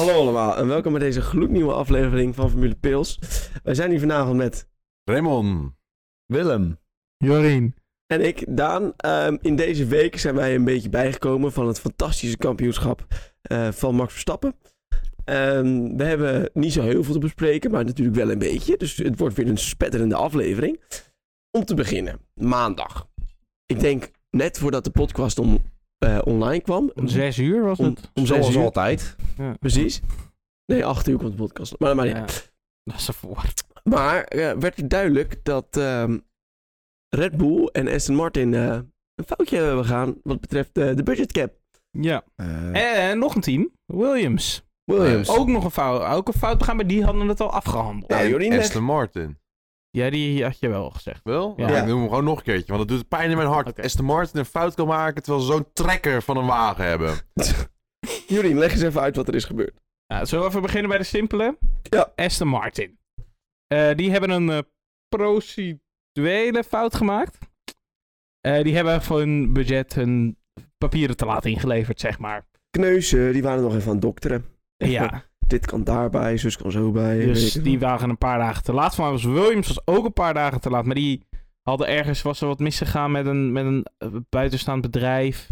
Hallo allemaal en welkom bij deze gloednieuwe aflevering van Formule Pils. Wij zijn hier vanavond met Raymond. Willem. Jorien. en ik, Daan. Ehm, in deze week zijn wij een beetje bijgekomen van het fantastische kampioenschap eh, van Max Verstappen. Ehm, we hebben niet zo heel veel te bespreken, maar natuurlijk wel een beetje. Dus het wordt weer een spetterende aflevering. Om te beginnen, maandag. Ik denk net voordat de podcast om, eh, online kwam. Om zes uur was het? om zes Zoals uur. altijd. Ja. Precies. Nee, acht uur komt de podcast. Maar, maar, ja. Ja. Dat is ervoor. maar eh, werd er duidelijk dat ehm, Red Bull en Aston Martin eh, een foutje hebben begaan wat betreft eh, de budget cap. Ja. Eh, En nog een team. Williams. Williams. Ook nog een fout. Ook een fout begaan, maar die hadden het al afgehandeld. Ja, En Jorien leg- Aston Martin. Ja, die had je wel gezegd. Wel? Ja. Ja. Ik noem hem gewoon nog een keertje, want het doet pijn in mijn hart. Oké. Aston Martin een fout kan maken terwijl ze zo'n trekker van een wagen hebben. Jorien, leg eens even uit wat er is gebeurd. Nou, zullen we even beginnen bij de simpele? Ja. Aston Martin. Eh, die hebben een eh, procedurele fout gemaakt. Eh, die hebben voor hun budget hun papieren te laat ingeleverd, zeg maar. Kneuzen, die waren nog even aan het dokteren. Ja, Dit kan daarbij, zus kan zo bij. dus die waren een paar dagen te laat. Van was Williams was ook een paar dagen te laat. Maar die hadden ergens, was er wat misgegaan met een, met een eh, buitenstaand bedrijf.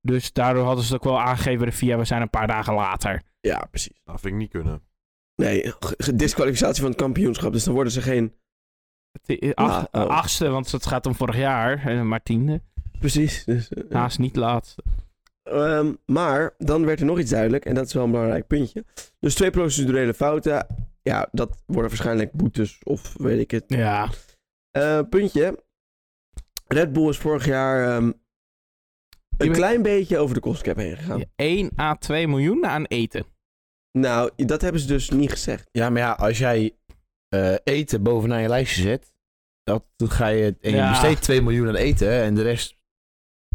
Dus daardoor hadden ze het ook wel aangegeven bij de VIA. We zijn een paar dagen later. Ja, precies. Dat vind ik niet kunnen. Nee, disqualificatie van het kampioenschap. Dus dan worden ze geen... Eh, acht- oh. Achtste, want het gaat om vorig jaar. eh, Maar tiende. Precies. Dus, Haast niet laatste. Ehm, maar dan werd er nog iets duidelijk, en dat is wel een belangrijk puntje. Dus twee procedurele fouten. Ja, dat worden waarschijnlijk boetes of weet ik het. Ja. Eh, puntje. Red Bull is vorig jaar ehm, een bent- klein beetje over de kostcap heen gegaan. 1 à 2 miljoen aan eten. Nou, dat hebben ze dus niet gezegd. ja, maar ja, als jij eh, eten bovenaan je lijstje zet, dat, dan ga je, en je Ja. besteedt 2 miljoen aan eten en de rest...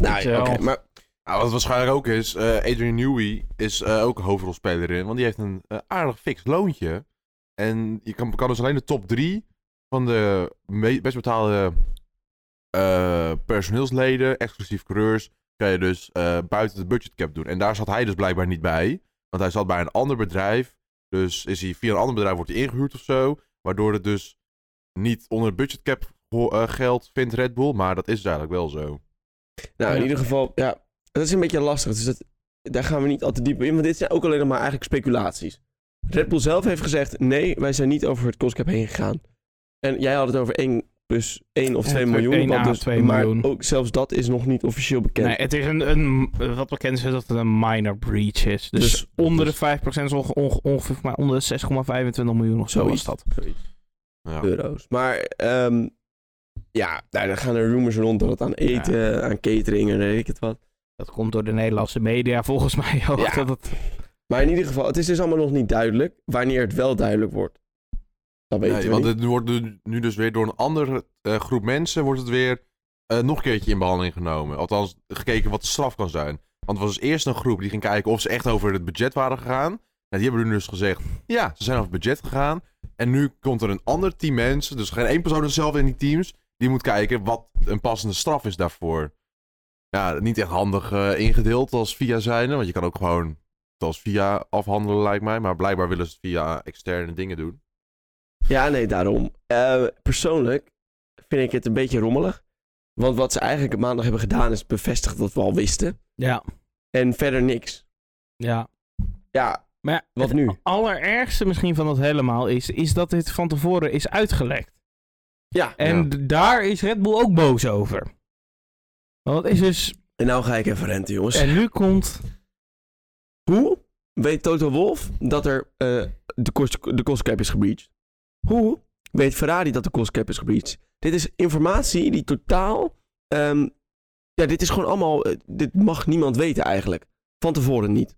Nou, oké, maar Nou, wat waarschijnlijk ook is, eh, Adrian Newey is eh, ook een hoofdrolspeler in, want die heeft een eh, aardig fix loontje. En je kan, kan dus alleen de top drie van de best betaalde eh, personeelsleden, exclusief coureurs, kan je dus eh, buiten de budgetcap doen. En daar zat hij dus blijkbaar niet bij, want hij zat bij een ander bedrijf. Dus is hij via een ander bedrijf wordt hij ingehuurd of zo, waardoor het dus niet onder de budgetcap ho- eh, geld vindt Red Bull, maar dat is dus eigenlijk wel zo. nou, in ieder geval, ja, dat is een beetje lastig. Dus dat, daar gaan we niet al te diep in, want dit zijn ook alleen nog maar eigenlijk speculaties. Red Bull zelf heeft gezegd, nee, wij zijn niet over het kostcap heen gegaan. En jij had het over 1 plus 1 of Ja, 2 twee- miljoen. één wat à dus, twee maar miljoen. ook zelfs dat is nog niet officieel bekend. Nee, het is een, een wat bekend is dat het een minor breach is. Dus, Dus- onder dus- de 5% is onge- onge- ongeveer maar onder de 6,25 miljoen of zo Zoiets. was dat. Ja. euro's. Maar ehm, ja, dan gaan er rumors rond dat het aan eten, aan catering en weet ik het wat. Dat komt door de Nederlandse media volgens mij ook. Ja. Dat het, Maar in ieder geval, het is dus allemaal nog niet duidelijk wanneer het wel duidelijk wordt. Dat weten Nee, we want niet. het wordt nu- dus weer door een andere eh, groep mensen wordt het weer eh, nog een keertje in behandeling genomen. Althans, gekeken wat de straf kan zijn. Want er was dus eerst een groep die ging kijken of ze echt over het budget waren gegaan. Nou, die hebben nu dus gezegd, ja, ze zijn over het budget gegaan. En nu komt er een ander team mensen, dus geen één persoon zelf in die teams, die moet kijken wat een passende straf is daarvoor. Ja, niet echt handig eh, ingedeeld als via zijnde, want je kan ook gewoon het als via afhandelen lijkt mij. Maar blijkbaar willen ze het via externe dingen doen. Ja, nee, daarom. Eh, persoonlijk vind ik het een beetje rommelig. Want wat ze eigenlijk maandag hebben gedaan is bevestigd wat we al wisten. ja, En verder niks. ja. Ja, Maar ja, Wat het nu? allerergste misschien van dat helemaal is, is dat dit van tevoren is uitgelekt. ja. En Ja. daar is Red Bull ook boos over. Want het is dus... En nou ga ik even renten, jongens. En nu komt... Hoe weet Toto Wolff dat er eh, de, kost, de kostcap is gebreached? Hoe weet Ferrari dat de kostcap is gebreached? Dit is informatie die totaal... ehm, ja, dit is gewoon allemaal... eh, dit mag niemand weten eigenlijk. Van tevoren niet.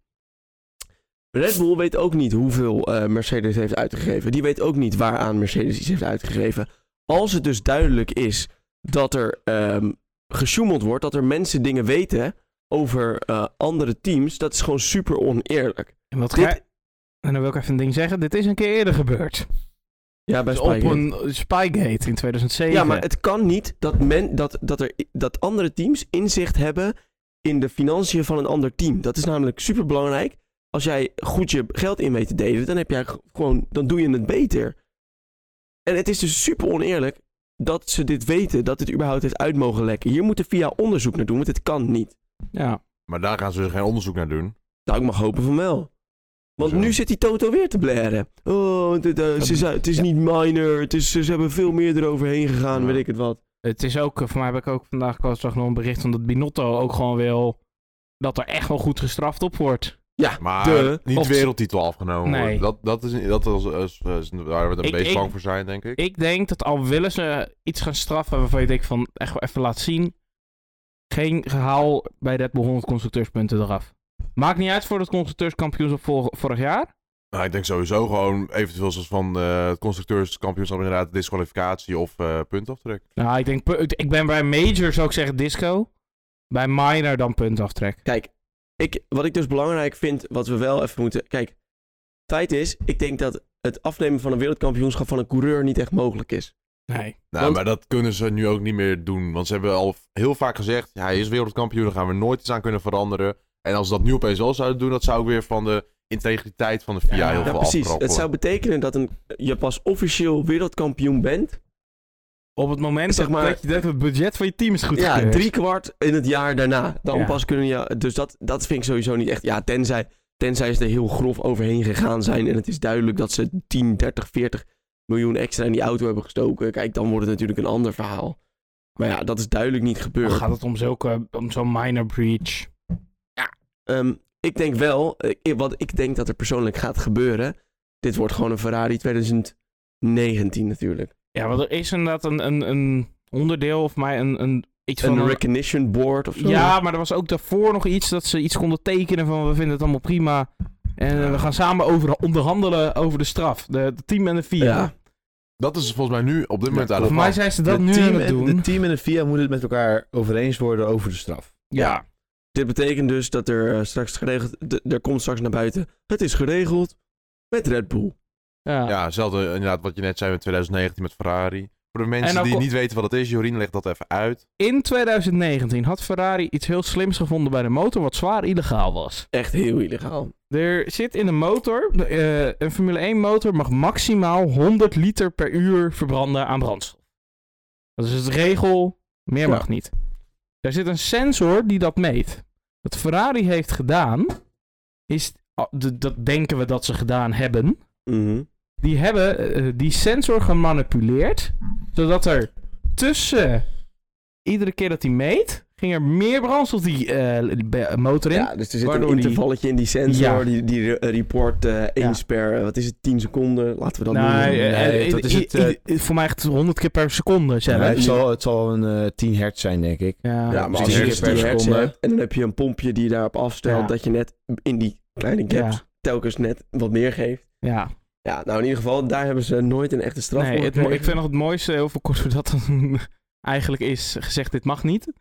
Red Bull weet ook niet hoeveel eh, Mercedes heeft uitgegeven. Die weet ook niet waaraan Mercedes iets heeft uitgegeven. Als het dus duidelijk is dat er ehm gesjoemeld wordt, dat er mensen dingen weten over eh, andere teams, dat is gewoon super oneerlijk. En, wat Dit- ga- en dan wil ik even een ding zeggen. Dit is een keer eerder gebeurd. Ja, bij Dus op Spygate. een Spygate in 2007. Ja, maar het kan niet dat, men, dat, dat, er, dat andere teams inzicht hebben in de financiën van een ander team. Dat is namelijk super belangrijk. als jij goed je geld in weet te delen, dan heb jij gewoon, dan doe je het beter. En het is dus super oneerlijk dat ze dit weten, dat dit überhaupt heeft uit mogen lekken. Hier moet de VIA onderzoek naar doen, want het kan niet. Ja. Maar daar gaan ze geen onderzoek naar doen. Nou, ik mag hopen van wel. Want Zo. nu zit die Toto weer te blaren. Oh, dit, eh, ze zei- het is Ja. niet minor, het is, ze hebben veel meer eroverheen gegaan, Ja. weet ik het wat. Het is ook, eh, voor mij heb ik ook vandaag, ik zag nog een bericht van dat Binotto ook gewoon wil dat er echt wel goed gestraft op wordt. Ja, Maar de, niet Of- wereldtitel afgenomen Nee. Dat, dat is, dat is, is, is waar we het een Ik- beetje ik- bang voor zijn, denk ik. Ik denk dat al willen ze iets gaan straffen waarvan je denkt van echt wel even laten zien. Geen gehaal bij Red Bull 100 constructeurspunten eraf. Maakt niet uit voor het constructeurskampioenschap vor- vorig jaar. Nou, ik denk sowieso gewoon eventueel zoals van eh, het constructeurskampioenschap inderdaad disqualificatie of eh puntaftrek. Nou, ik denk, ik ben bij Major zou ik zeggen disco. Bij Minor dan puntaftrek. Kijk, ik, wat ik dus belangrijk vind, wat we wel even moeten... Kijk, feit is, ik denk dat het afnemen van een wereldkampioenschap van een coureur niet echt mogelijk is. Nee. Nou, Want- maar dat kunnen ze nu ook niet meer doen. Want ze hebben al heel vaak gezegd, ja, hij is wereldkampioen, daar gaan we nooit iets aan kunnen veranderen. En als ze dat nu opeens wel zouden doen, dat zou ook weer van de integriteit van de FIA Ja, heel ja, veel Ja, precies. Het zou betekenen dat een, je pas officieel wereldkampioen bent. Op het moment Zeg dat- maar- dat je denkt, het budget van je team is goed ja, drie kwart in het jaar daarna. Dan Ja. pas kunnen je... Dus dat, dat vind ik sowieso niet echt... Ja, tenzij, tenzij ze er heel grof overheen gegaan zijn... en het is duidelijk dat ze 10, 30, 40 miljoen extra in die auto hebben gestoken. Kijk, dan wordt het natuurlijk een ander verhaal. Maar ja, dat is duidelijk niet gebeurd. Dan gaat het om zulke, om zo'n minor breach. Ehm, ik denk wel, eh, wat ik denk dat er persoonlijk gaat gebeuren. Dit wordt gewoon een Ferrari 2019 natuurlijk. Ja, want er is inderdaad een, een, een onderdeel of mij een, een iets van Een recognition board of zo. Ja, maar er was ook daarvoor nog iets dat ze iets konden tekenen van we vinden het allemaal prima. En we gaan samen over onderhandelen over de straf. De, de team en de vier. Ja. Dat is volgens mij nu op dit moment Ja, aan de Voor mij zijn ze dat de, nu team aan het en, doen. de team en de FIA moeten het met elkaar over eens worden over de straf. ja. Dit betekent dus dat er eh, straks geregeld... Er komt straks naar buiten... Het is geregeld met Red Bull. Ja. Ja, hetzelfde inderdaad wat je net zei met 2019 met Ferrari. Voor de mensen die niet weten wat het is, Jorien, leg dat even uit. In 2019 had Ferrari iets heel slims gevonden bij de motor wat zwaar illegaal was. Echt heel illegaal. Er zit in de motor, eh, een Formule 1 motor mag maximaal 100 liter per uur verbranden aan brandstof. Dat is de regel, meer Ja. mag niet. Er zit een sensor die dat meet. Wat Ferrari heeft gedaan, is, de- dat denken we dat ze gedaan hebben, Mhm. Die hebben eh, die sensor gemanipuleerd, zodat er tussen iedere keer dat hij meet, ging er meer brandstof die eh, motor in. Ja, dus er zit waardoor een die- intervalletje in die sensor. Ja. Die, die re- report eh eens per... Wat is het? 10 seconden? Laten we dat noemen. eh, Nee, dat is het, eh, voor mij echt 100 keer per seconde Ja, zelfs. het, zal, het zal een eh 10 hertz zijn, denk ik. Ja, Ja, maar dus als je die dus hertz per hertz seconde. hebt en dan heb je een pompje die daarop afstelt... Ja. dat je net in die kleine gaps Ja. telkens net wat meer geeft. ja. Ja, nou in ieder geval, daar hebben ze nooit een echte straf Nee, voor ik vind nog het mooiste, heel veel kort dat dan eigenlijk is gezegd, dit mag niet.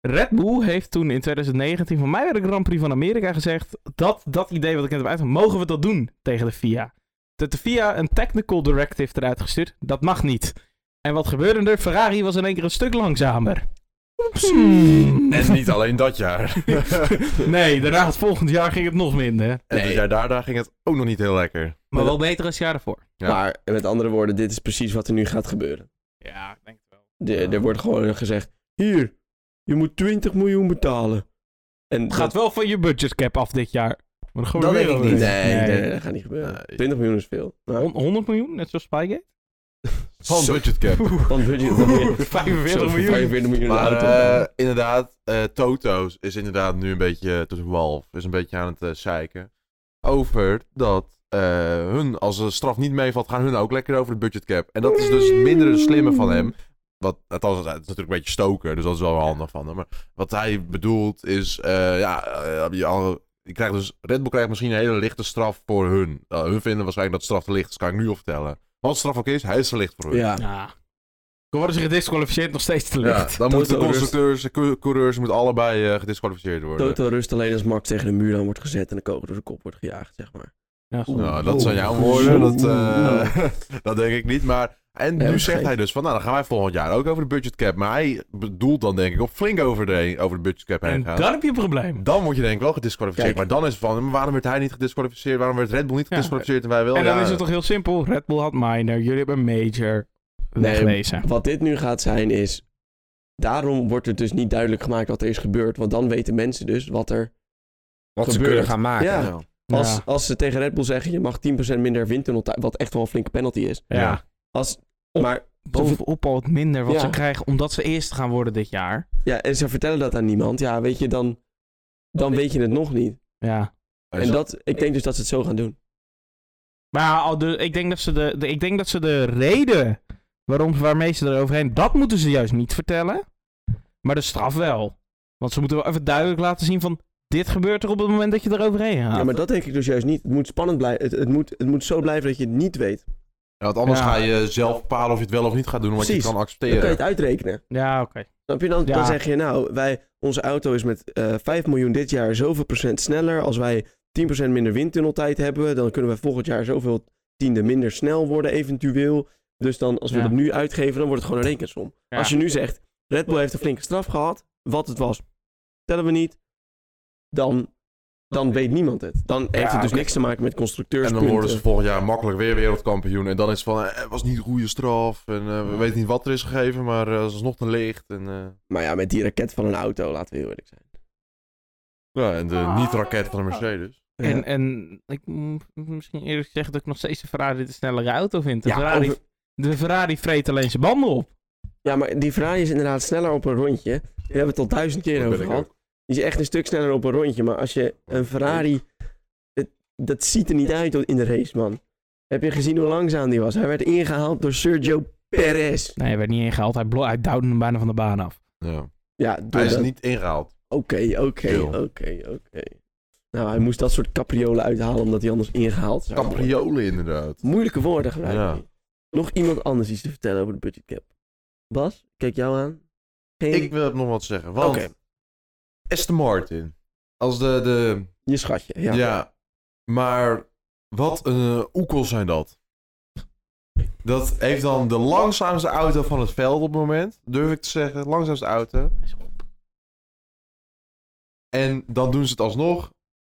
Red Bull heeft toen in 2019 van mij bij de Grand Prix van Amerika gezegd, dat, dat idee wat ik net heb uit, mogen we dat doen tegen de FIA? Dat de FIA een technical directive eruit gestuurd, dat mag niet. En wat gebeurde er? Ferrari was in één keer een stuk langzamer. Hmm. En niet alleen dat jaar. nee, daarna het volgend jaar ging het nog minder. En Nee. het jaar daarna ging het ook nog niet heel lekker. Maar wel beter dan het jaar ervoor. Ja. Maar met andere woorden, dit is precies wat er nu gaat gebeuren. Ja, ik denk het wel. De, Er wordt gewoon gezegd, hier, je moet 20 miljoen betalen. En Het gaat wel van je budgetcap af dit jaar. Maar Dat weer denk ik niet. Nee, Nee. nee, nee, dat gaat niet gebeuren. Nee. 20 miljoen is veel. Nou, Hon- 100 miljoen, net zoals Spygate? Van budget weer 45 zo, miljoen. 45 miljoen Maar auto. eh, inderdaad, eh Toto's is inderdaad nu een beetje tussen wal. Is een beetje aan het eh zeiken. Over dat hun, als de straf niet meevalt, gaan hun ook lekker over de budgetcap. En dat is dus het mindere slimme van hem. Wat, althans, het is natuurlijk een beetje stoken, dus dat is wel handig van hem. Maar wat hij bedoelt is, ja, je, al- je krijgt dus, Red Bull krijgt misschien een hele lichte straf voor hun. Uh, hun vinden waarschijnlijk dat straf te licht is, kan ik nu al vertellen. Wat de straf ook is, hij is te licht voor hun. ja. Ja. Worden ze gedisqualificeerd nog steeds te Ja, licht. dan moeten Toto constructeurs en cou- coureurs moeten allebei eh, gedisqualificeerd worden. Toto rust alleen als Max tegen de muur aan wordt gezet en de kogel door de kop wordt gejaagd, zeg maar. Ja. Nou, dat zijn jouw woorden. Dat, eh, dat denk ik niet. Maar En Ja, nu zegt geeft. hij dus van, nou dan gaan wij volgend jaar ook over de budgetcap. Maar hij bedoelt dan denk ik op flink over de, over de budgetcap heen En gaan. dan heb je een probleem. Dan word je denk ik wel gedisqualificeerd. Kijk. Maar dan is het van, maar waarom werd hij niet gedisqualificeerd? Waarom werd Red Bull niet Ja. gedisqualificeerd en wij wel? en dan Ja, is het toch heel simpel. Red Bull had minor, jullie hebben major Nee, wegwezen. Wat dit nu gaat zijn is... Daarom wordt het dus niet duidelijk gemaakt wat er is gebeurd. Want dan weten mensen dus wat er... Wat ze kunnen gaan maken. Ja. Als, Ja. als ze tegen Red Bull zeggen, je mag 10% minder windtunneltijd... Wat echt wel een flinke penalty is. ja. Als, Op- maar, Bovenop al het minder wat Ja. ze krijgen omdat ze eerst gaan worden dit jaar. ja, en ze vertellen dat aan niemand. Ja, weet je, dan, dan weet je het nog niet. Ja. En dat, ik denk dus dat ze het zo gaan doen. Maar al de, ik, denk dat ze de, de, ik denk dat ze de reden waarom, waarmee ze eroverheen... Dat moeten ze juist niet vertellen. Maar de straf wel. Want ze moeten wel even duidelijk laten zien van... Dit gebeurt er op het moment dat je eroverheen gaat. Ja, maar dat denk ik dus juist niet. Het moet spannend blijven. Het, het, moet, het moet zo blijven dat je het niet weet. Ja, want anders Ja. ga je zelf bepalen of je het wel of niet gaat doen, omdat je het Precies. kan Dan kan je accepteren. het uitrekenen. Ja, oké. Je? Dan, Ja. dan zeg je, nou, wij, onze auto is met eh 5 miljoen dit jaar zoveel procent sneller. Als wij 10% minder windtunneltijd hebben, dan kunnen we volgend jaar zoveel tiende minder snel worden eventueel. Dus dan, als we Ja. het nu uitgeven, dan wordt het gewoon een rekensom. Ja. Als je nu zegt, Red Bull heeft een flinke straf gehad, wat het was, tellen we niet. Dan, dan weet niemand het. Dan heeft Ja, het dus niks te maken met En constructeurspunten. dan worden ze volgend jaar makkelijk weer wereldkampioen. En dan is het van, eh, het was niet een goede straf. En eh, we weten niet wat er is gegeven, maar eh, het is nog te licht. En, eh, Maar ja, met die raket van een auto, laten we heel eerlijk zijn. ja, en de Ah. niet-raket van de Mercedes. En, en ik moet misschien eerlijk zeggen dat ik nog steeds de Ferrari de snellere auto vind. De, Ja, Ferrari, over- de Ferrari vreet alleen zijn banden op. Ja, maar die Ferrari is inderdaad sneller op een rondje. Daar hebben we het al duizend keer over gehad. Is echt een stuk sneller op een rondje. Maar als je een Ferrari... Het, dat ziet er niet uit in de race, man. Heb je gezien hoe langzaam die was? Hij werd ingehaald door Sergio Perez. Nee, hij werd niet ingehaald. Hij, blo- hij duwde hem bijna van de baan af. Ja. Ja, Hij is dat- niet ingehaald. Oké, oké, oké, oké. Nou, hij moest dat soort capriolen uithalen omdat hij anders ingehaald zou. Capriolen inderdaad. Moeilijke woorden gebruiken. Ja. Nog iemand anders iets te vertellen over de budget cap? Bas, kijk jou aan. Geen... Ik wil nog wat zeggen. Want Oké, Aston Martin. Als de... de je schatje. Ja. ja. Maar wat een uh, oekel zijn dat. Dat heeft dan de langzaamste auto van het veld op het moment. Durf ik te zeggen. Langzaamste auto. En dan doen ze het alsnog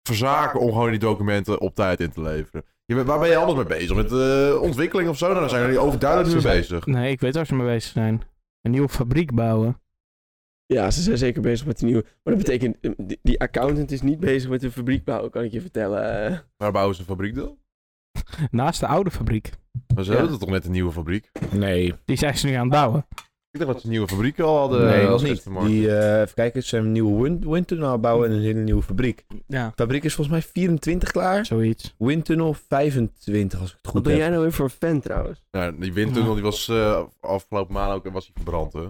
verzaken om gewoon die documenten op tijd in te leveren. Je, bent- waar ben je anders mee bezig? Met eh, ontwikkeling of zo? Nou, dan zijn jullie overduidelijk mee bezig. Nee, ik weet waar ze mee bezig zijn. Een nieuwe fabriek bouwen. Ja, ze zijn zeker bezig met die nieuwe. Maar dat betekent, eh, die, die accountant is niet bezig met een fabriek bouwen, kan ik je vertellen. Waar bouwen ze een fabriek dan? Naast de oude fabriek. Maar ze Ja. hebben toch net een nieuwe fabriek? Nee, Die zijn ze nu aan het bouwen. Ik dacht dat ze een nieuwe fabriek al hadden. nee, dat als niet. Die, eh, even kijken, ze hebben een nieuwe wind, windtunnel bouwen en een hele nieuwe fabriek. De Ja, fabriek is volgens mij 24 klaar. zoiets. Windtunnel 25, als ik het wat goed ben heb. jij nou weer voor een fan trouwens? Ja, die windtunnel die was eh, afgelopen maand ook was die verbrand, hè?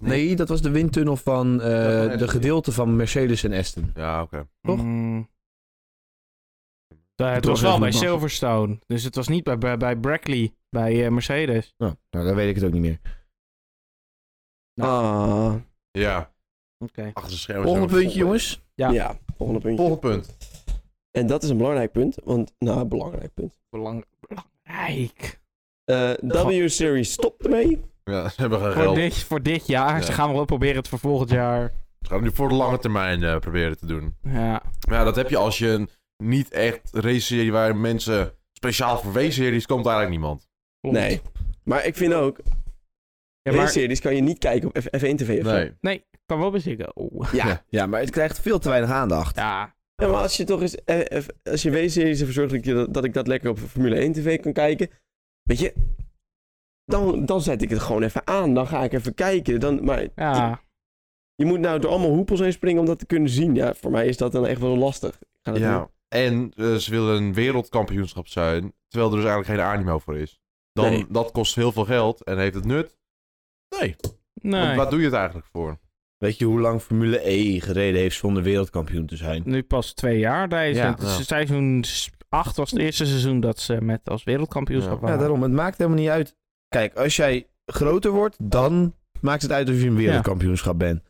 Nee, dat was de windtunnel van eh, van de Aston. gedeelte van Mercedes en Aston. Ja, oké. Toch? Mm. Het was wel even bij met. Silverstone. Dus het was niet bij, bij, bij Brackley, bij eh, Mercedes. Nou, nou, dan weet ik het ook niet meer. Nou. Ah, Ja, Oké. achter de schermen. Volgende zijn we puntje, jongens. Ja. ja. volgende puntje. Volgende punt. En dat is een belangrijk punt, want, nou, belangrijk punt. Belang- belangrijk. Eh W-Series stopt ermee. Ja, ze hebben geen Voor geld. dit, voor dit jaar. Ja. Ze gaan wel proberen het voor volgend jaar. Ze gaan het nu voor de lange termijn eh, proberen te doen. Ja. Maar ja, dat heb je als je een niet echt race-serie waar mensen speciaal voor race-series komt eigenlijk niemand. klopt. Nee. Maar ik vind ook, Ja, maar, race-series kan je niet kijken op F- F1 TV of. Nee. nee, kan wel beziggen. Oh. Ja. Ja. Maar het krijgt veel te weinig aandacht. Ja. Ja, maar als je toch eens, eh, eh, als je W-series ervoor zorgt dat ik dat lekker op Formule 1 TV kan kijken, weet je, dan, dan zet ik het gewoon even aan. Dan ga ik even kijken. Dan, maar Ja. je moet nou door allemaal hoepels heen springen om dat te kunnen zien. Ja, voor mij is dat dan echt wel lastig. Ik ga dat Ja. doen. En eh, ze willen een wereldkampioenschap zijn, terwijl er dus eigenlijk geen animo voor is. Dan, Nee. Dat kost heel veel geld en heeft het nut? Nee. Nee. Want Waar doe je het eigenlijk voor? Weet je hoe lang Formule E gereden heeft zonder wereldkampioen te zijn? Nu pas twee jaar. Deze. Ja. Het is Ja. Seizoen 8 was het eerste seizoen dat ze met als wereldkampioenschap Ja. waren. Ja, daarom. Het maakt helemaal niet uit. Kijk, als jij groter wordt, dan maakt het uit of je een wereldkampioenschap bent.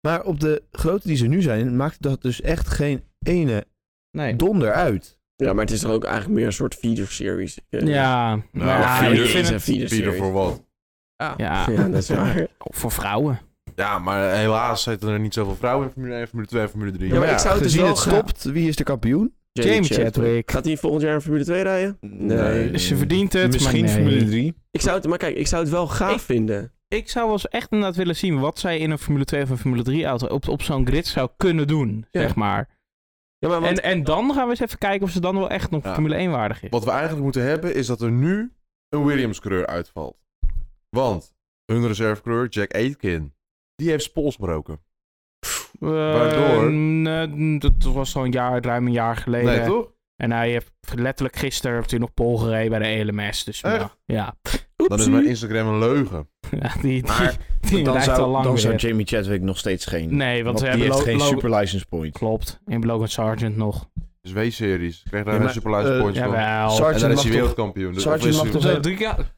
Maar op de grootte die ze nu zijn, maakt dat dus echt geen ene Nee. donder uit. Ja, maar het is toch ook eigenlijk meer een soort feeder-series. Eh, Ja, Nou, maar feeder ik vind is een het... Bieder voor wat? Ja, Ja, dat is waar. voor vrouwen. Ja, maar helaas zitten er niet zoveel vrouwen in Formule 1, Formule 2 en Formule 3. Ja, maar ik zou het dus gezien wel stopt, wie is de kampioen? Jamie Chadwick. Gaat hij volgend jaar in Formule 2 rijden? Nee. Dus je verdient het, Misschien maar nee. Formule 3. Ik zou het, maar kijk, ik zou het wel gaaf Ik- vinden. Ik zou wel eens echt inderdaad willen zien wat zij in een Formule 2 of een Formule 3 auto op, op zo'n grid zou kunnen doen, Ja. zeg maar. Ja, maar want, En, en dan gaan we eens even kijken of ze dan wel echt nog Ja. Formule 1 waardig is. Wat we eigenlijk moeten hebben is dat er nu een Williams-coureur uitvalt. Want hun reservecoureur, Jack Aitken, die heeft zijn pols gebroken. Waardoor? Eh, nee, dat was al een jaar, ruim een jaar geleden. Nee, toch? En hij heeft letterlijk gisteren heeft hij nog pol gereden bij de ELMS. Dus Echt? ja, ja. Dan is mijn Instagram een leugen. Ja, die, die, Maar die Dan lijkt al zou, lang dan zou. Jamie Chadwick nog steeds geen... Nee, want, want ze hebben geen super license point. Klopt, in Logan Sargent nog. Dus W-series. Ik kreeg daar Ja, een super license eh, van. Jawel. En dan is mag hij toch- wereldkampioen. Dus Sargent is mag toch wel- drie keer-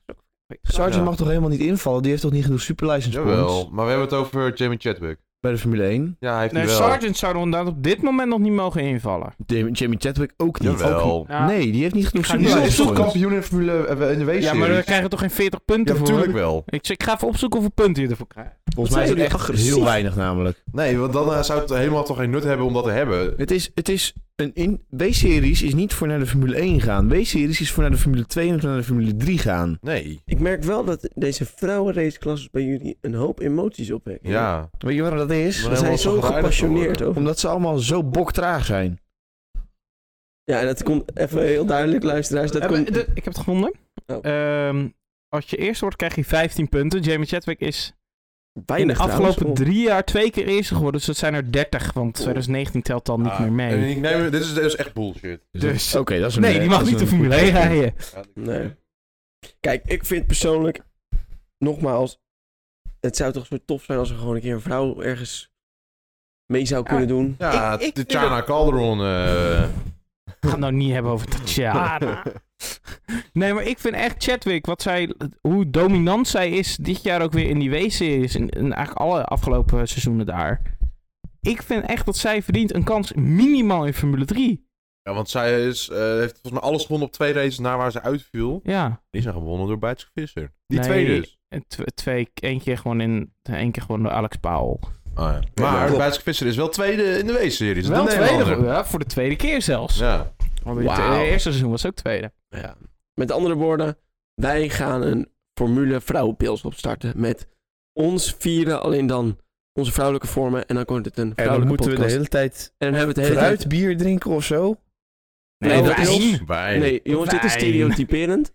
Sargent mag toch helemaal niet invallen? Die heeft toch niet genoeg super license Jawel, points maar we hebben het over Jamie Chadwick. Bij de Formule 1? Ja, hij heeft Nee, wel. Sargent zou er inderdaad op dit moment nog niet mogen invallen. Jamie, Jamie Chadwick ook niet. Jawel. Ook- Ja. Nee, die heeft niet genoeg ga super niet Die is points. kampioen in, Formule, eh, in de W-series? Ja, maar dan krijgen we toch geen 40 punten Ja, voor? natuurlijk wel. Ik, ik ga even opzoeken hoeveel punten je ervoor krijgt. Volgens mij is het zijn echt agressief? heel weinig namelijk. Nee, want dan eh, zou het helemaal toch geen nut hebben om dat te hebben. Het is, het is een in, W-series is niet voor naar de Formule 1 gaan. W-series is voor naar de Formule 2 en naar de Formule 3 gaan. Nee. ik merk wel dat deze vrouwenraceklasses bij jullie een hoop emoties opwekken. Ja. Weet je waarom dat is? Ze zijn zo gepassioneerd over. Omdat ze allemaal zo boktraag zijn. Ja, en dat komt even heel duidelijk, luisteraars. Dat komt... ik heb het gevonden. Oh. Ehm, als je eerst wordt, krijg je 15 punten. Jamie Chadwick is in weinig de afgelopen trouwens. drie jaar twee keer eerste geworden. Dus dat zijn er 30, want 2019 telt dan niet Ah, meer en mee. ik- Nee, dit is, dit is echt bullshit. Dus Oké, dat is een nee, die mag dat is niet de Formule goed 1 teken. rijden. Nee. Kijk, ik vind persoonlijk, nogmaals, het zou toch zo tof zijn als er gewoon een keer een vrouw ergens mee zou kunnen doen. Ja, Ik- ik Calderon. eh Ik ga het nou niet hebben over Tatjana. nee, maar ik vind echt Chadwick, wat zij, hoe dominant zij is dit jaar ook weer in die W-series. En, en eigenlijk alle afgelopen seizoenen daar. Ik vind echt dat zij verdient een kans minimaal in Formule 3. Ja, want zij is, eh, heeft volgens mij alles gewonnen op twee races na waar ze uitviel. Ja. Die zijn gewonnen door Bijtske Visser. Die Nee, twee dus. Twee, één keer gewoon in, één keer gewoon door Alex Paul. Oh, ja. Maar. Bijtske Visser is wel tweede in de W-series. Wel de tweede, ja, voor de tweede keer zelfs. Ja. Want in het eerste seizoen was ook tweede. Ja. Met andere woorden, wij gaan een formule vrouwenpils opstarten. Met ons vieren, alleen dan onze vrouwelijke vormen. En dan komt het een En dan vrouwelijke moeten we de hele tijd En dan hebben we het de hele tijd... fruitbier drinken of zo? Nee, dat is-. Nee, jongens, dit is stereotyperend.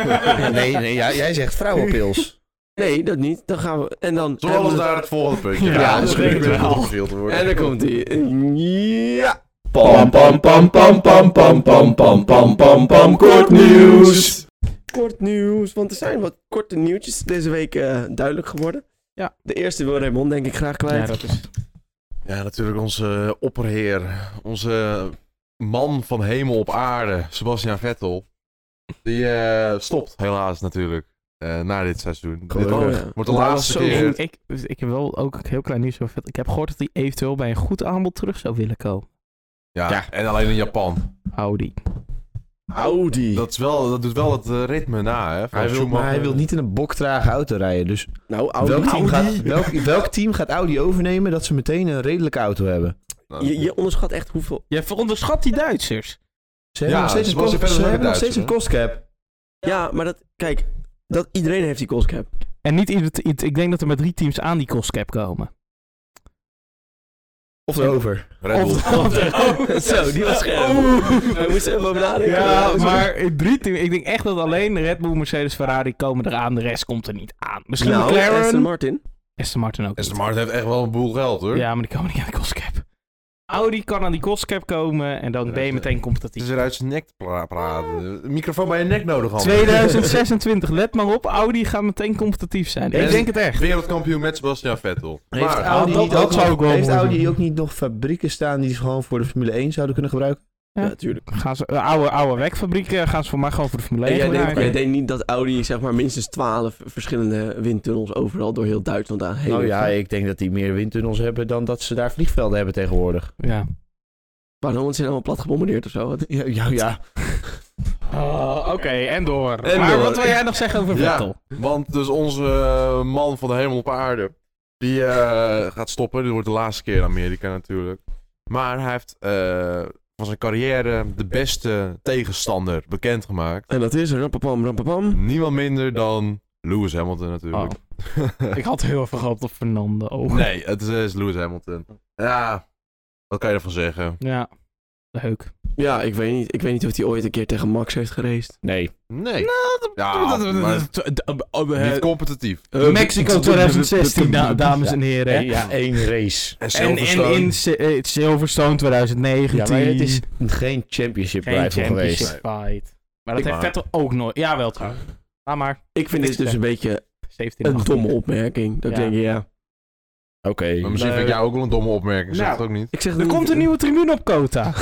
nee, nee ja, jij zegt vrouwenpils. Nee, dat niet. Dan gaan we... En dan... We we- naar het volgende puntje Ja, gaan? dat het wel. nog veel te worden. En dan komt hij. Ja. Pam pam pam pam pam pam pam pam pam pam pam kort nieuws. Kort nieuws, want er zijn wat korte nieuwtjes deze week eh, duidelijk geworden. Ja. De eerste wil Raymond denk ik graag kwijt. Ja, dat is... Ja, natuurlijk onze opperheer. Onze man van hemel op aarde, Sebastian Vettel. Die eh, stopt helaas natuurlijk. eh, na dit seizoen. Dit wordt, Oh, ja. wordt de laatste keer. Ik, ik heb wel ook een heel klein nieuws over. Ik heb gehoord dat hij eventueel bij een goed aanbod terug zou willen komen. Ja, Ja. en alleen in Japan. Audi. Audi. Dat, is wel, dat doet wel het eh, ritme na, hè? van Hij wil, maar Schumacher. hij wil niet in een boktrage auto rijden. Dus nou, Audi. welk team, Audi. gaat, welk, welk team gaat Audi overnemen dat ze meteen een redelijke auto hebben? Nou, Je, je onderschat echt hoeveel... Je onderschat die Duitsers. Ze hebben Ja, nog steeds ze een, was kost, verder ze dan hebben nog de steeds een Duitsers, kostcap. Ja, maar dat... Kijk, dat, iedereen heeft die cost cap. En niet ieder, ik denk dat er maar drie teams aan die kostcap komen. Of erover. Red Bull. Of- Zo, die was scherp. We moesten even over nadenken. Ja, maar in drie teams. Ik denk echt dat alleen Red Bull, Mercedes, Ferrari komen eraan. De rest komt er niet aan. Misschien Nou, McLaren. Aston Martin. Aston Martin ook. Aston. Martin heeft echt wel een boel geld, hoor. Ja, maar die komen niet aan de kostcap. Audi kan aan die kostcap komen en dan ben je meteen Het competitief. is er uit zijn nek te pra- praten. Een microfoon bij je nek nodig, Hans. 2026, let maar op. Audi gaat meteen competitief zijn. En- Ik denk het echt. Wereldkampioen met Sebastian Vettel. Heeft Maar, Audi, dat- ook zou nog- ik wel heeft Audi ook niet nog fabrieken staan die ze gewoon voor de Formule 1 zouden kunnen gebruiken? Ja. Natuurlijk. Gaan ze, uh, oude, oude wekfabrieken gaan ze voor mij gewoon voor de Formule 1 En jij denkt, denkt niet dat Audi zeg maar minstens 12 verschillende windtunnels overal door heel Duitsland aan heeft? nou ja, ik denk dat die meer windtunnels hebben dan dat ze daar vliegvelden hebben tegenwoordig. Ja. Waarom? Want ze zijn allemaal plat gebombardeerd of zo. Ja, ja, ja. Oh, Oké, en door. En maar door. wat wil jij nog zeggen over Ja. Vettel? Want dus onze eh, man van de hemel op aarde, die eh, gaat stoppen. Dit wordt de laatste keer in Amerika natuurlijk. Maar hij heeft eh, van zijn carrière de beste tegenstander bekendgemaakt. En dat is rapapam, rapapam. Niemand minder dan Lewis Hamilton natuurlijk. Ik had heel even gehoopt op Fernando. Oh. nee, het is, is Lewis Hamilton. Ja, wat kan je ervan zeggen? Ja, leuk. Ja, ik weet niet. Ik weet niet of hij ooit een keer tegen Max heeft geraced. Nee. Nee, Nou, Ja, maar niet competitief. Eh, Mexico 2016, da- dames en heren. Ja, één race. En En, en in Si- eh, Silverstone 2019. Ja, maar het is geen championship geen rival championship geweest. fight. Maar dat Ik heeft maar. Vettel ook nooit. Ja, wel trouwens. Laat maar. Ik vind dit dus een beetje 17 een 18. domme opmerking. Dat ik Ja. denk, ja. Oké. Maar misschien vind ik jou ook wel een domme opmerking, zeg Nou. het ook niet. Ik zeg Er komt een nieuwe tribune op Kota.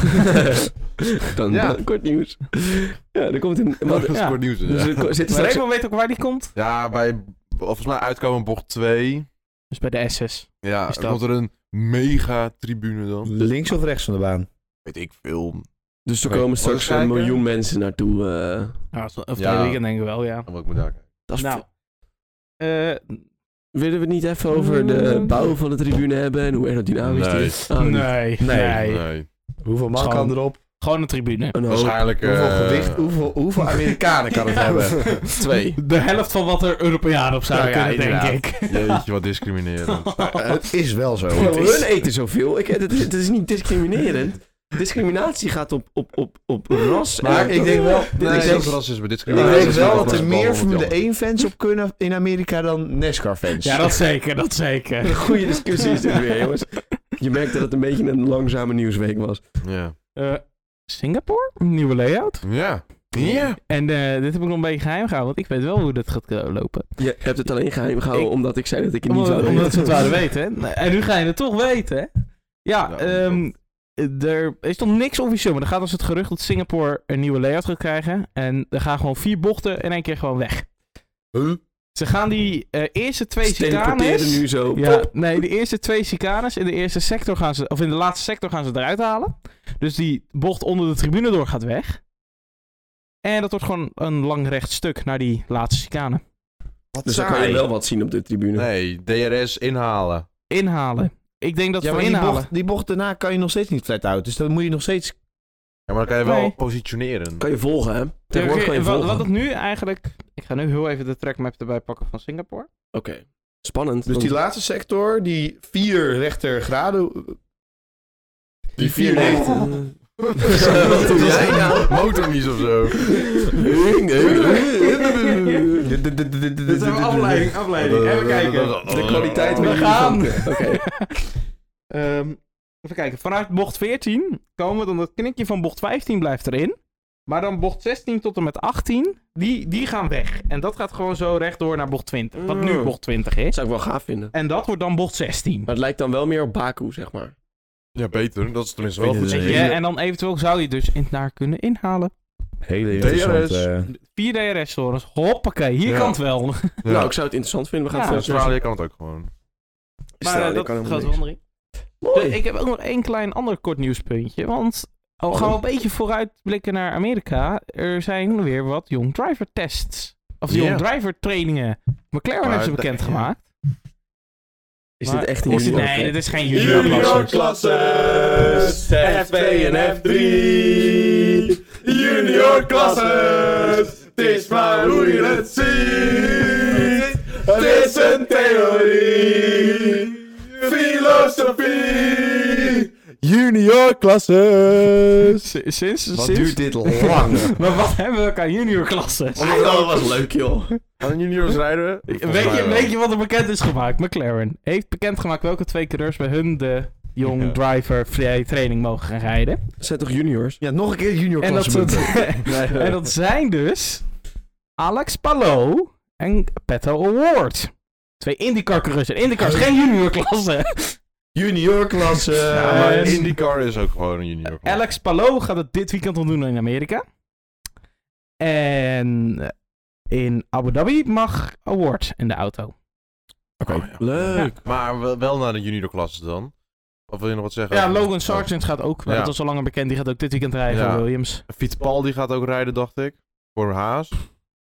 dan, Ja. dan kort nieuws. Ja, er komt een... Wat, Dat is ja. kort nieuws. dus Ja. er ko- zit Maar straks... Raymond weet ook waar die komt. ja, bij volgens mij uitkomen bocht 2. Dus bij de SS. Ja, Is er dat- komt er een mega tribune dan. Links of rechts van de baan? Weet ik veel. Dus er komen straks een miljoen mensen naartoe. eh. Of het Ja. weekend denk ik wel, ja. Dan moet ik me daar dat is Nou, veel. Willen we het niet even over de bouw van de tribune hebben en hoe aerodynamisch die Nee. is? Oh, niet. nee, nee, Nee. Nee. Hoeveel man kan erop? Gewoon een tribune. Een. Waarschijnlijk... Hoeveel eh, gewicht? Hoeveel, hoeveel Amerikanen kan het Ja. hebben? Twee. De helft van wat er Europeanen op zouden Nou ja, kunnen, denk ik. Jeetje, wat discriminerend. het is wel zo. Hun eten zoveel. Ik, het, het is niet discriminerend. Discriminatie gaat op, op, op, op ras. Maar en- ik denk wel- Dit Nee, is dat racisme. Ik Discriminatie denk wel dat er meer bal Formule met die 1 fans op kunnen in Amerika dan NASCAR fans. Ja, dat zeker, dat zeker. Een goede discussie is dit weer, jongens. Je merkt dat het een beetje een langzame nieuwsweek was. Ja. Eh, Singapore? Nieuwe layout. Ja. Ja. En eh, dit heb ik nog een beetje geheim gehouden, want ik weet wel hoe dit gaat eh, lopen. Je hebt het alleen geheim gehouden Ik- omdat ik zei dat ik het niet zou omdat ze weten. het zouden weten, En nu ga je het toch weten, hè? Ja, Ja, ehm, er is nog niks officieel, maar er gaat dus het gerucht dat Singapore een nieuwe layout gaat krijgen. En er gaan gewoon vier bochten in één keer gewoon weg. Huh? Ze gaan die eh, eerste twee chicanes... nu zo. Ja, nee, de eerste twee chicanes in de eerste sector gaan ze, of in de laatste sector gaan ze eruit halen. Dus die bocht onder de tribune door gaat weg. En dat wordt gewoon een lang recht stuk naar die laatste chicane. Wat Dus dan kan je wel wat zien op de tribune. Nee, DRS inhalen. Inhalen. Ik denk dat Ja, voor maar die bocht, die bocht daarna kan je nog steeds niet flat out. Dus dan moet je nog steeds... Ja, maar dan kan je wel Nee. positioneren. Kan je volgen, hè? Ja, Tegenwoordig kan je wat, volgen. wat het nu eigenlijk... Ik ga nu heel even de trackmap erbij pakken van Singapore. Oké. Spannend. Dus want- die laatste sector, die vier rechter graden... Die vier rechter... Wat doe jij nou? Motornies of zo. Dit is een afleiding, afleiding. Even kijken. De kwaliteit We gaan. Oké. Ehm, even kijken. Vanuit bocht 14 komen we dan dat knikje van bocht 15 blijft erin. Maar dan bocht 16 tot en met 18, die, die gaan weg. En dat gaat gewoon zo rechtdoor naar bocht 20. Wat nu Mm. bocht 20 is. Zou ik wel gaaf vinden. En dat wordt dan bocht 16. Maar het lijkt dan wel meer op Baku, zeg maar. Ja, beter. Dat is tenminste wel goed. en dan eventueel zou je dus in, daar kunnen inhalen. Hele interessant. DRS. eh. Vier DRS-zones. Hoppakee, hier Ja. kan het wel. Ja. Nou, ik zou het interessant vinden. We gaan Ja, het veel Australië kan het ook gewoon. Maar eh, Australië dat kan is helemaal grote niks. verandering. Mooi. Ik heb ook nog één klein ander kort nieuwspuntje. Want al gaan we een beetje vooruitblikken naar Amerika. Er zijn weer wat Young Driver tests. Of Ja. Young Driver trainingen. McLaren Maar hebben ze de- bekendgemaakt. Is Maar dit echt een is dit- junior Nee, dit is geen junior klasse. klasses, F2 en F3. Junior klasses, het is maar hoe je het ziet. Het is een theorie, filosofie. Junior klasses. S- Sinds, Wat sinds... duurt dit lang? Maar wat hebben we aan junior klasses? Oh, dat was leuk, joh. Gaan juniors rijden? Weet je, weet je wat er bekend is gemaakt? McLaren heeft bekendgemaakt welke twee coureurs bij hun de Ja. Driver vrije training mogen gaan rijden. Dat zijn toch juniors? Ja, nog een keer junior En dat, klasse. soort- en dat zijn dus Alex Palou en Petto Award. Twee IndyCar coureurs. IndyCar is geen junior klasse. Junior klasse. Ja, maar Eh, IndyCar is ook gewoon een junior. klasse. Alex Palou gaat het dit weekend al doen in Amerika. En in Abu Dhabi mag Award in de auto. Oké. Oh, ja. Leuk. Maar wel, naar de junior klasses dan. Of wil je nog wat zeggen? Ja, Logan Sargent gaat ook, maar Ja. dat was al langer bekend, die gaat ook dit weekend rijden Ja. voor Williams. Fittipaldi gaat ook rijden, dacht ik. Voor Haas.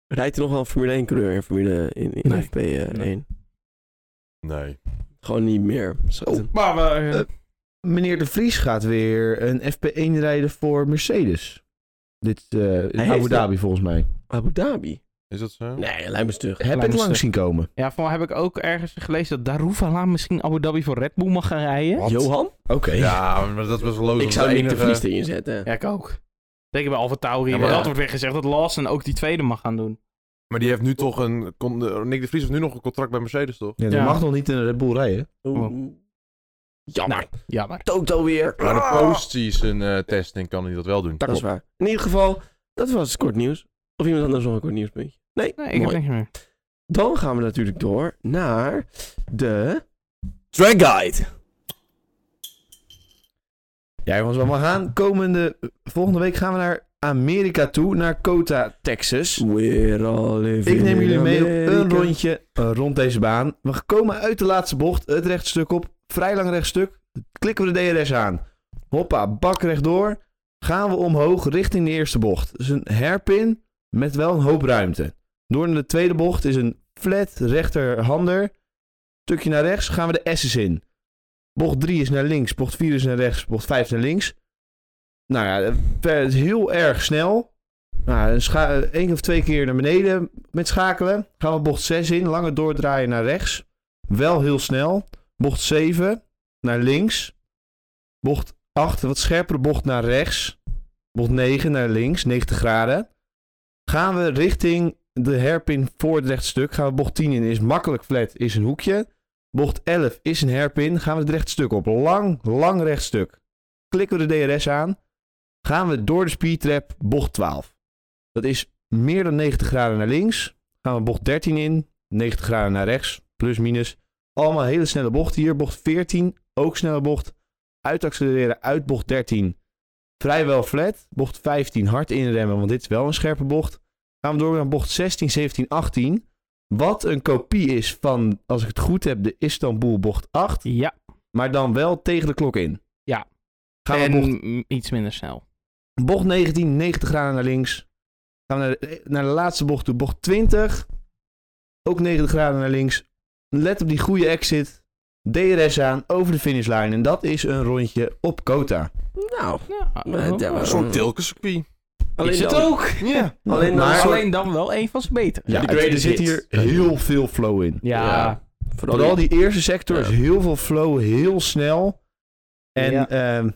Rijdt er nog wel een Formule 1 coureur in Formule in, in Nee. FP1? Nee. Nee. Gewoon niet meer. Zo. Oh. Maar we, eh, Eh, Meneer De Vries gaat weer een FP1 rijden voor Mercedes. Dit eh in heeft Abu. Dhabi volgens mij. Abu Dhabi? Is dat zo? Nee, lijkt me stug. Heb ik langs zien komen. ja, voor heb ik ook ergens gelezen dat Daruvala misschien Abu Dhabi voor Red Bull mag gaan rijden. Wat? Johan? Oké. Ja, maar dat wel logisch. Ik zou Nick de Vries erin zetten. Ja, ik ook. Zeker bij Alfa Tauri. Ja, maar dat wordt weer gezegd dat Lawson ook die tweede mag gaan doen. Maar die heeft nu toch een... kon- eh, Nick de Vries heeft nu nog een contract bij Mercedes, toch? Ja, die Ja. mag nog niet in een Red Bull rijden. Oeh. Jammer. Nou, jammer. Toto weer. Maar de post-season eh, testing kan hij dat wel doen. Dat is waar. In ieder geval, dat was kort nieuws. Of iemand anders nog een kort nieuwspuntje? Nee, Nee, ik heb mooi. niks meer. Dan gaan we natuurlijk door naar de Track Guide. Ja jongens, we gaan komende... Volgende week gaan we naar Amerika toe. Naar Kota, Texas. We're all living Ik neem jullie mee op een rondje eh, rond deze baan. We komen uit de laatste bocht, het rechtstuk op. Vrij lang rechtstuk. Klikken we de DRS aan. Hoppa, bak rechtdoor. Gaan we omhoog richting de eerste bocht. Dus een hairpin met wel een hoop ruimte. Door naar de tweede bocht is een flat rechterhander. Stukje naar rechts gaan we de S's in. Bocht 3 is naar links, bocht 4 is naar rechts, bocht 5 is naar links. Nou ja, het heel erg snel. Nou, één of twee keer naar beneden met schakelen. Gaan we bocht 6 in, langer doordraaien naar rechts. Wel heel snel. Bocht 7 naar links. Bocht 8, wat scherpere bocht naar rechts. Bocht 9 naar links, 90 graden. Gaan we richting de hairpin voor het rechtstuk. Gaan we bocht 10 in, is makkelijk flat, is een hoekje. Bocht 11 is een hairpin. Gaan we het rechtstuk op. Lang, lang rechtstuk. Klikken we de DRS aan. Gaan we door de speedtrap bocht 12. Dat is meer dan 90 graden naar links. Gaan we bocht 13 in. 90 graden naar rechts. Plus minus. Allemaal hele snelle bochten hier. Bocht 14. Ook snelle bocht. Uitaccelereren uit bocht 13. Vrijwel flat. Bocht 15 hard inremmen. Want dit is wel een scherpe bocht. Gaan we door naar bocht 16, 17, 18. Wat een kopie is van, als ik het goed heb, de Istanbul bocht 8. Ja, Maar dan wel tegen de klok in. Ja. Gaan we bocht iets minder snel. Bocht 19, 90 graden naar links. Gaan we naar de, naar de laatste bocht toe. Bocht 20. Ook 90 graden naar links. Let op die goede exit. DRS aan, over de finishlijn. En dat is een rondje op Kota. Nou, Ja, Eh, Een soort tilkencircuit. is het dan- ook. Ja. Alleen dan, Maar- Alleen dan wel een van zijn beter. Ja, de er zit hier heel veel flow in. Ja, Ja. vooral, Vooral die eerste sector is heel veel flow, heel snel. En Ja. ehm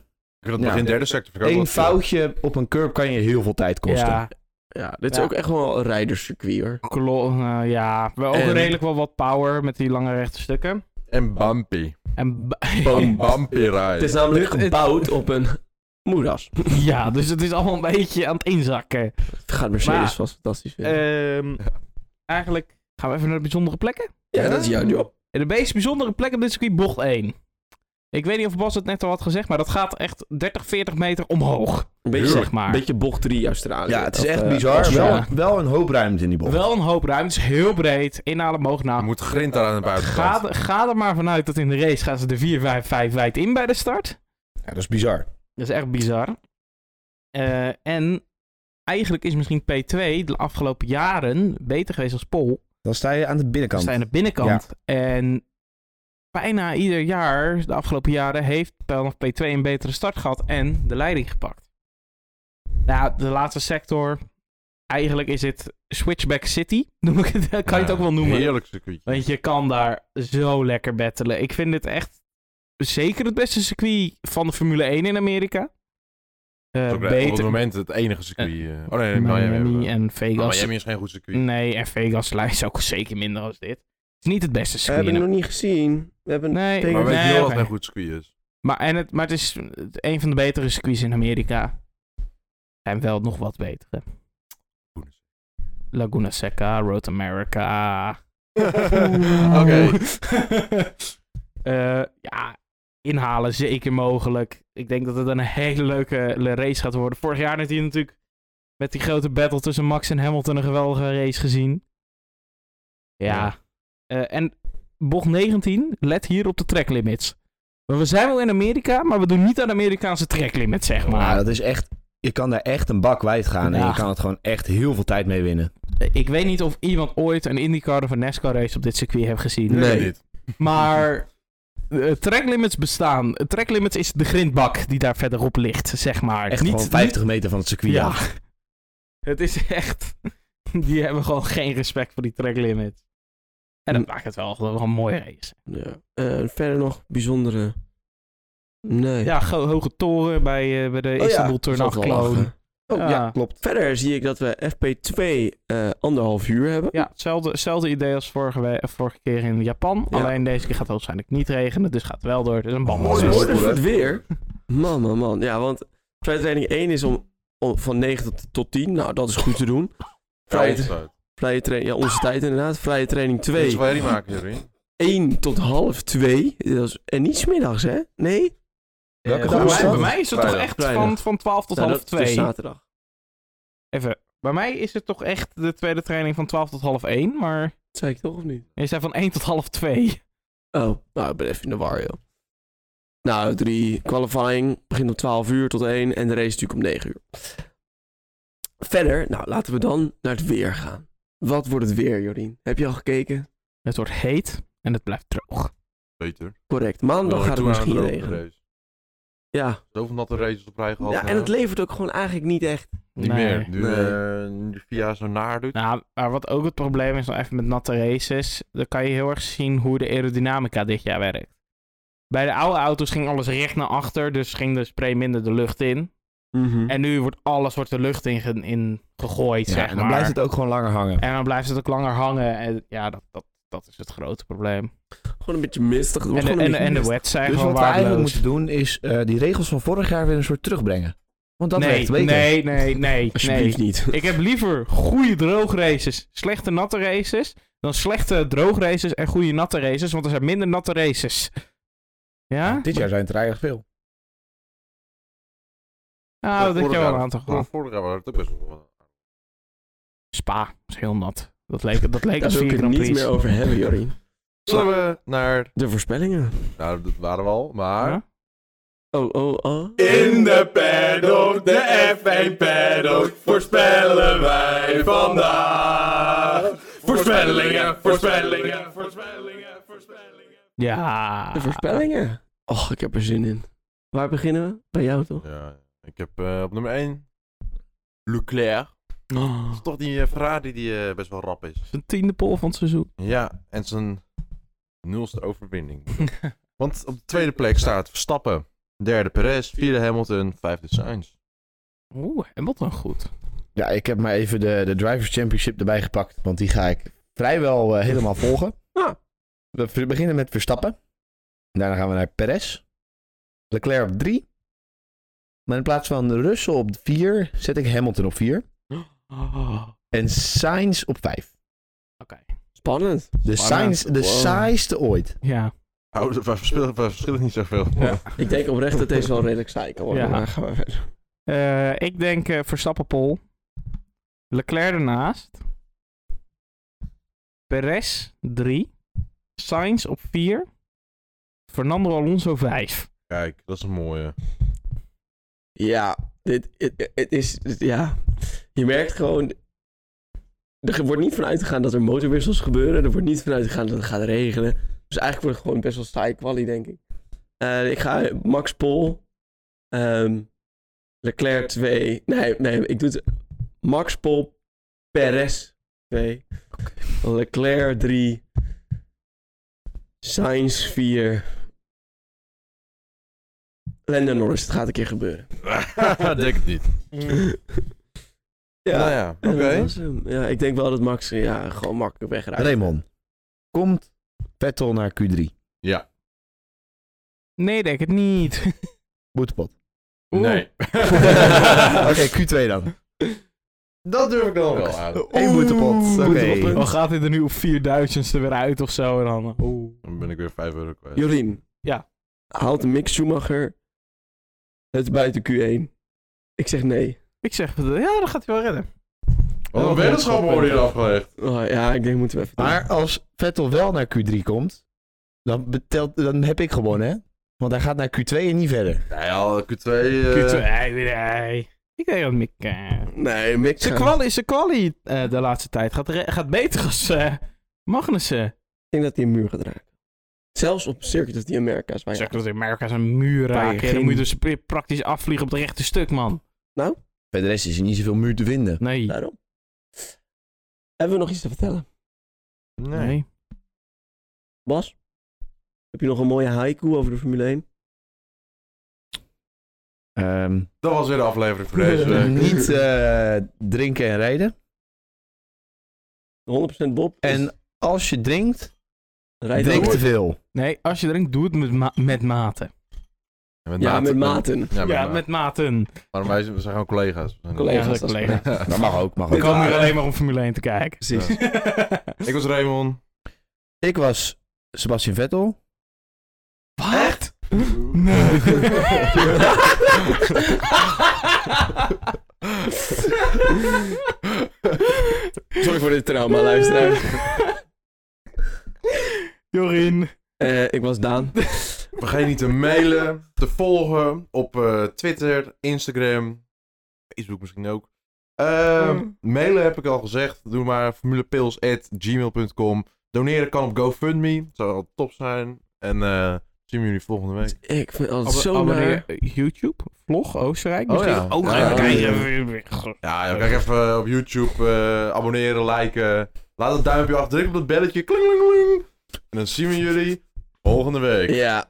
Ik dat nog in derde sector. wel- foutje op een curb kan je heel veel tijd kosten. ja, Ja, dit is Ja. ook echt wel een rijderscircuit hoor. klo- eh, ja. wel ook En- redelijk wel wat power met die lange rechte stukken. En bumpy. En bumpy. Het is namelijk Dit- het- gebouwd op een moeras. ja, dus het is allemaal een beetje aan het inzakken. Het gaat Mercedes Maar- vast fantastisch vinden. Ehm, Eigenlijk gaan we even naar de bijzondere plekken. ja, dat is jouw job. En de meest bijzondere plek op dit circuit, bocht 1. Ik weet niet of Bas het net al had gezegd, maar dat gaat echt 30, 40 meter omhoog. Een beetje, Zeg maar. Een beetje bocht 3 Australië. Ja, het is echt eh, bizar. Wel, wel een hoop ruimte in die bocht. Wel een hoop ruimte, het is heel breed. Inhalen omhoog Je naar. moet grind daar aan de buitenkant. Ga, ga er maar vanuit dat in de race gaan ze de 4, 5, 5 wijd in bij de start. Ja, dat is bizar. Dat is echt bizar. Eh, en eigenlijk is misschien P2 de afgelopen jaren beter geweest als Pol. Dan sta je aan de Dan binnenkant. sta je aan de binnenkant. En bijna ieder jaar, de afgelopen jaren, heeft nog P2 een betere start gehad en de leiding gepakt. Nou, de laatste sector. Eigenlijk is het Switchback City. Noem ik het, kan je het ook wel noemen. Heerlijk circuit. Want je kan daar zo lekker battelen. Ik vind dit echt zeker het beste circuit van de Formule 1 in Amerika. Eh, Ook, Op het beter. moment het enige circuit. eh. oh nee, Miami, Miami. en Vegas. Miami is geen goed circuit. Nee, en Vegas is ook zeker minder dan dit. Het is niet het beste We circuit. hebben het nog niet gezien. We hebben Nee, tegen- Maar weet je nee, wel dat het een goed circuit is? Maar, en het, maar het is een van de betere circuits in Amerika. En wel nog wat betere. Laguna Seca, Road America. Oké. Eh, ja, inhalen zeker mogelijk. Ik denk dat het een hele leuke le- race gaat worden. Vorig jaar heeft hij natuurlijk met die grote battle tussen Max en Hamilton een geweldige race gezien. Ja. Ja. Eh, en bocht 19, let hier op de track limits. Maar we zijn wel in Amerika, maar we doen niet aan Amerikaanse tracklimit, zeg maar. Maar dat is echt... Je kan daar echt een bak kwijt gaan en Ja. je kan het gewoon echt heel veel tijd mee winnen. Ik weet niet of iemand ooit een IndyCar of een NASCAR race op dit circuit heeft gezien. Nee. Niet. Maar eh, tracklimits bestaan. Tracklimits is de grindbak die daar verderop ligt, zeg maar. Echt niet, gewoon 50 meter van het circuit Ja. af. Het is echt... Die hebben gewoon geen respect voor die tracklimits. En dat maakt het wel, wel een mooie race. Ja. Eh, verder nog bijzondere... Nee. Ja, hoge toren bij, eh, bij de Oh ja, Istanbul Turn zal 8 het wel clone. lachen. Oh, Ja. ja. klopt. Verder zie ik dat we FP2 eh, anderhalf uur hebben. Ja, hetzelfde, hetzelfde idee als vorige, vorige keer in Japan. Ja. Alleen deze keer gaat het waarschijnlijk niet regenen, dus gaat het wel door. Het is een Mooi woorden voor het weer. Man, man, man. Ja, want vrije training 1 is om, om van 9 tot, tot 10. Nou, dat is goed te doen. Vrije, Vrije training, ja, onze tijd inderdaad. Vrije training Twee. 2, Iets waar die maken, Jurien. 1 tot half 2. Dat is, en niet smiddags, hè? Nee? Welke Eh, dag bij, is mij, dat? bij mij is het toch echt Vrijdag. van, van 12 tot Nou, half dat is 2. zaterdag. Even, bij mij is het toch echt de tweede training van 12 tot half 1, maar Dat zei ik toch of niet? je zei van 1 tot half 2. Oh, nou, ik ben even in de war, joh. Nou, 3 qualifying begint om 12 uur tot 1 en de race natuurlijk om 9 uur. Verder, nou, laten we dan naar het weer gaan. Wat wordt het weer, Jorien? Heb je al gekeken? Het wordt heet en het blijft droog. Beter. Correct. Maandag gaat het misschien regenen. Ja. Zoveel natte races op rij gehad. ja, en het levert ook gewoon eigenlijk niet echt. Niet Nee. meer. Nu, Nee. eh, nu de VIA zo naar doet. Nou, maar wat ook het probleem is, nog even met natte races, dan kan je heel erg zien hoe de aerodynamica dit jaar werkt. Bij de oude auto's ging alles recht naar achter, dus ging de spray minder de lucht in. En nu wordt alles wordt de lucht in, in gegooid, Ja, zeg en dan maar. blijft het ook gewoon langer hangen. En dan blijft het ook langer hangen. En ja, dat, dat, dat is het grote probleem. Gewoon een beetje mistig. En en, en de wets zijn Dus gewoon wat we eigenlijk moeten doen is eh, die regels van vorig jaar weer een soort terugbrengen. Want dat nee, werkt beter. nee, nee, nee, Alsjeblieft nee. niet. Ik heb liever goede droogrraces, slechte natte races, dan slechte droogrraces en goede natte races, want er zijn minder natte races. Ja? Dit jaar zijn het er eigenlijk veel. Nou, dat heb Vorig je wel jaar- een aantal. Vorig jaar was het ook best wel Spa is heel nat. Dat leek, dat leek Daar als wil ik vier het Grand niet Prix. meer over hebben, Jorien. Zullen we naar... De voorspellingen. Nou, dat waren we al, maar... Ja? Oh, oh, oh. In de paddock, de F1 paddock, voorspellen wij vandaag. Voorspellingen, voorspellingen, voorspellingen, voorspellingen. Ja. De voorspellingen. Och, ik heb er zin in. Waar beginnen we? Bij jou toch? Ja, ik heb eh, op nummer 1 Leclerc. Dat Oh. is toch die eh, Ferrari die eh, best wel rap is. Zijn tiende pol van het seizoen. Ja, en zijn nulste overwinning. Want op de tweede plek staat Verstappen. Derde Perez, vierde Hamilton, vijfde Sainz. Oeh, Hamilton goed. Ja, ik heb maar even de, de Drivers Championship erbij gepakt. Want die ga ik vrijwel eh, helemaal volgen. Ah. We beginnen met Verstappen. Daarna gaan we naar Perez. Leclerc op 3. Maar in plaats van Russell op 4 zet ik Hamilton op 4. Oh, En Sainz op 5. Oké. Spannend. De Spannend. Sainz, de Wow. saaiste ooit. Ja. Oh, we verschillen, we verschillen niet zoveel. Ja. Ik denk oprecht dat deze wel redelijk saai kan worden. Ja. Maar gaan we verder. Eh, ik denk eh, Verstappen pol. Leclerc ernaast. Perez 3. Sainz op 4. Fernando Alonso 5. Kijk, dat is een mooie. Ja, dit het, het is... ja, je merkt gewoon... Er wordt niet vanuit gegaan dat er motorwissels gebeuren. Er wordt niet vanuit gegaan dat het gaat regenen. Dus eigenlijk wordt het gewoon best wel saai quali, denk ik. Eh, ik ga Max Pol. ehm, Leclerc 2. Nee, nee, ik doe het. Max Pol. Perez 2. Leclerc 3. Sainz 4. Lando Norris, het gaat een keer gebeuren. denk het niet. ja, Nou ja, oké. Ja, ik denk wel dat Max ja, gewoon makkelijk wegrijdt. Raymond. Komt Vettel naar Q3? Ja. Nee, denk het niet. Boetepot. Nee. Oké, Q2 dan. dat durf ik dan wel aan. Eén boetepot. Oké. boetepot. Dan gaat hij er nu op 4000ste weer uit of zo. En dan, oeh. Dan ben ik weer 5 euro kwijt. Jorien. Ja. Haalt Mick Schumacher het buiten Q1? Ik zeg nee. Ik zeg, ja, dat gaat hij wel redden. Wat een weddenschap worden hier afgelegd. Oh, ja, ik denk moeten we even doen. Maar als Vettel wel naar Q3 komt, dan, betelt, dan heb ik gewonnen, hè? Want hij gaat naar Q2 en niet verder. Nee, al Q2... eh, Q2, nee, nee. Ik denk dat Mick... eh, Nee, Mick. Zijn quali, zijn quali eh, de laatste tijd gaat, gaat beter als eh, Magnussen. Ik denk dat hij een muur gaat raken. Zelfs op Circuit of the Americas. Waar Zeg dat in Amerika zijn muur raken. geen- Dan moet je dus pra- praktisch afvliegen op het rechte stuk, man. Verder is er niet zoveel muur te vinden. Nee. Daarom. Hebben we nog iets te vertellen? Nee. nee. Bas? Heb je nog een mooie haiku over de Formule 1? Ehm, Dat was weer de aflevering voor deze week. niet eh, drinken en rijden. 100% Bob. is En als je drinkt, rijdt drink te veel. Nee, als je drinkt, doe het met, ma- met mate. Ja, met maten. Ja, met Ja, maten. met maten. Maar wij zijn, we zijn gewoon collega's. Collega's. Ja, dat mag ook, mag We ook. komen hier alleen maar om Formule 1 te kijken. Precies. Ik was Raymond. Ik was Sebastian Vettel. Wat? Nee. Sorry voor dit trauma, luisteraar. Jorien. Eh, ik was Daan. Vergeet niet te mailen, te volgen op eh, Twitter, Instagram, Facebook misschien ook. Ehm, Mailen heb ik al gezegd. Doe maar formulepils.gmail.com. Doneren kan op GoFundMe. Dat zou wel top zijn. En eh, zien we jullie volgende week. Ik vind het zo abonneer-. YouTube? Vlog Oostenrijk Oh misschien? ja. Ook Ja, even ja, kijken. Ja, ja, kijk even op YouTube. eh, abonneren, liken. Laat een duimpje achter. Druk op dat belletje. Kling, kling, kling. En dan zien we jullie volgende week. Ja.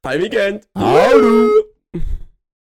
Fijn weekend. Houdoe.